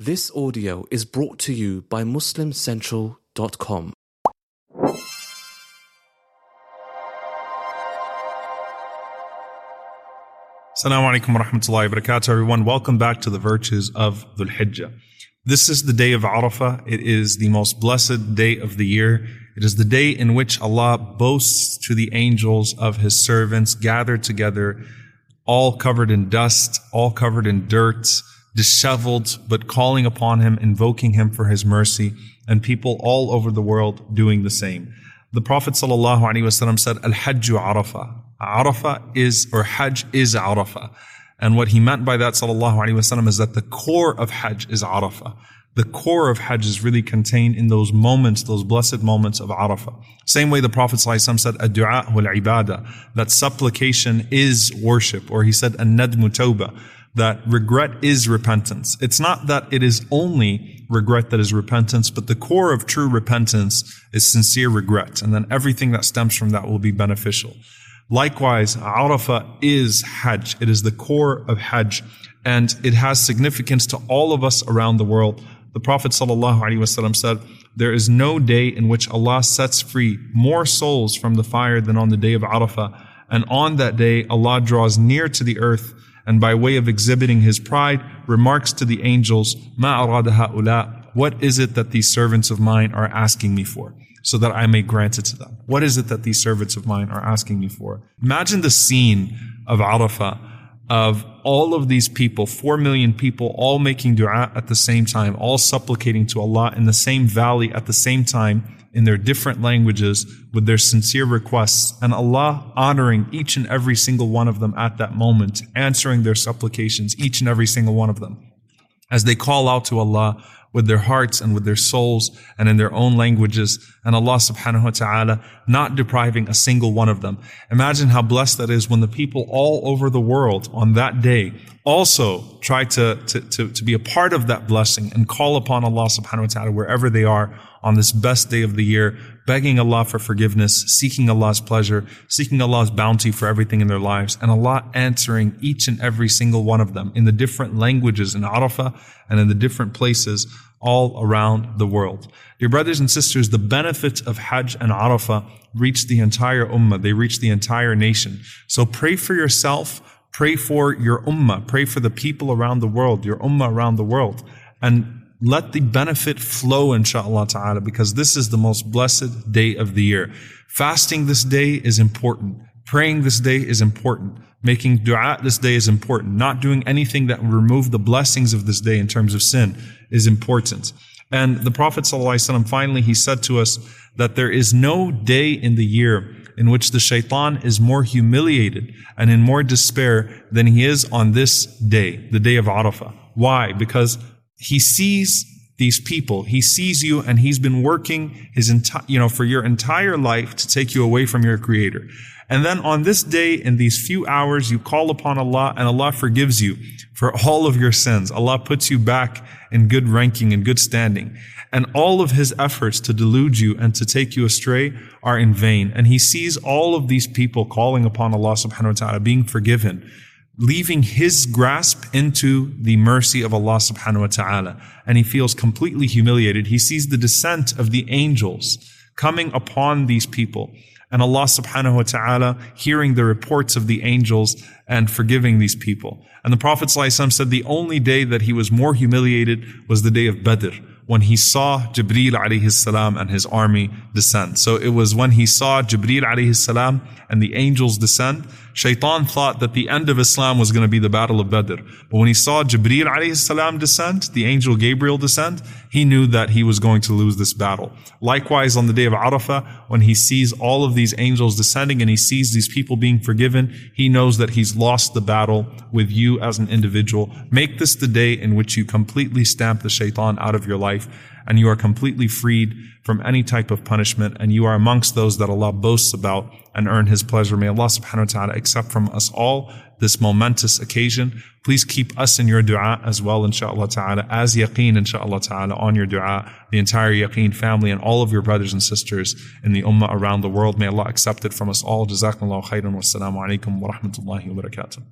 This audio is brought to you by MuslimCentral.com. Assalamu alaikum wa rahmatullahi wa barakatuh, everyone. Welcome back to the virtues of Dhul Hijjah. This is the day of Arafah. It is the most blessed day of the year. It is the day in which Allah boasts to the angels of His servants gathered together, all covered in dust, all covered in dirt, disheveled, but calling upon Him, invoking Him for His mercy, and people all over the world doing the same. The Prophet ﷺ said, Al-Hajju Arafah. Arafah is, or Hajj is Arafah. And what he meant by that, sallallahu is that the core of Hajj is Arafah. The core of Hajj is really contained in those moments, those blessed moments of Arafah. Same way the Prophet ﷺ said, "Ad-du'a wal ibadah," that supplication is worship, or he said, "An-nadmu tawbah," that regret is repentance. It's not that it is only regret that is repentance, but the core of true repentance is sincere regret, and then everything that stems from that will be beneficial. Likewise, Arafah is Hajj. It is the core of Hajj, and it has significance to all of us around the world. The Prophet ﷺ said, There is no day in which Allah sets free more souls from the fire than on the day of Arafah. And on that day, Allah draws near to the earth and by way of exhibiting His pride, remarks to the angels, Ma arada ha'ula, what is it that these servants of mine are asking me for? So that I may grant it to them. What is it that these servants of mine are asking me for? Imagine the scene of Arafah of all of these people, four million people, all making dua at the same time, all supplicating to Allah in the same valley at the same time, in their different languages, with their sincere requests, and Allah honoring each and every single one of them at that moment, answering their supplications, each and every single one of them. As they call out to Allah with their hearts and with their souls and in their own languages, and Allah subhanahu wa ta'ala not depriving a single one of them. Imagine how blessed that is when the people all over the world on that day also try to, to, to, to be a part of that blessing and call upon Allah subhanahu wa ta'ala wherever they are on this best day of the year, begging Allah for forgiveness, seeking Allah's pleasure, seeking Allah's bounty for everything in their lives, and Allah answering each and every single one of them in the different languages in Arafah and in the different places all around the world. Dear brothers and sisters, the benefits of Hajj and Arafah reach the entire ummah. They reach the entire nation. So pray for yourself. Pray for your ummah. Pray for the people around the world, your ummah around the world. And let the benefit flow, inshallah ta'ala, because this is the most blessed day of the year. Fasting this day is important. Praying this day is important. Making dua this day is important. Not doing anything that will remove the blessings of this day in terms of sin is important. And the Prophet ﷺ finally, he said to us that there is no day in the year in which the shaitan is more humiliated and in more despair than he is on this day, the day of Arafah. Why? Because he sees these people. He sees you and he's been working his entire, you know, for your entire life to take you away from your creator. And then on this day, in these few hours, you call upon Allah and Allah forgives you for all of your sins. Allah puts you back in good ranking and good standing. And all of his efforts to delude you and to take you astray are in vain. And he sees all of these people calling upon Allah subhanahu wa ta'ala being forgiven leaving his grasp into the mercy of Allah subhanahu wa ta'ala. And he feels completely humiliated. He sees the descent of the angels coming upon these people. And Allah subhanahu wa ta'ala hearing the reports of the angels and forgiving these people. And the Prophet said the only day that he was more humiliated was the day of Badr when he saw Jibreel alayhi salam and his army descend. So it was when he saw Jibreel alayhi salam and the angels descend. Shaitan thought that the end of Islam was going to be the battle of Badr. But when he saw Jibreel alayhi salam descend, the angel Gabriel descend, he knew that he was going to lose this battle. Likewise, on the day of Arafah, when he sees all of these angels descending and he sees these people being forgiven, he knows that he's lost the battle with you as an individual. Make this the day in which you completely stamp the shaitan out of your life and you are completely freed from any type of punishment and you are amongst those that Allah boasts about and earn His pleasure. May Allah subhanahu wa ta'ala accept from us all this momentous occasion. Please keep us in your dua as well, inshaAllah ta'ala, as yaqeen, inshaAllah ta'ala, on your dua, the entire yaqeen family and all of your brothers and sisters in the ummah around the world. May Allah accept it from us all. Jazakumullah khairan. Wassalamu alaikum wa rahmatullahi wa barakatuh.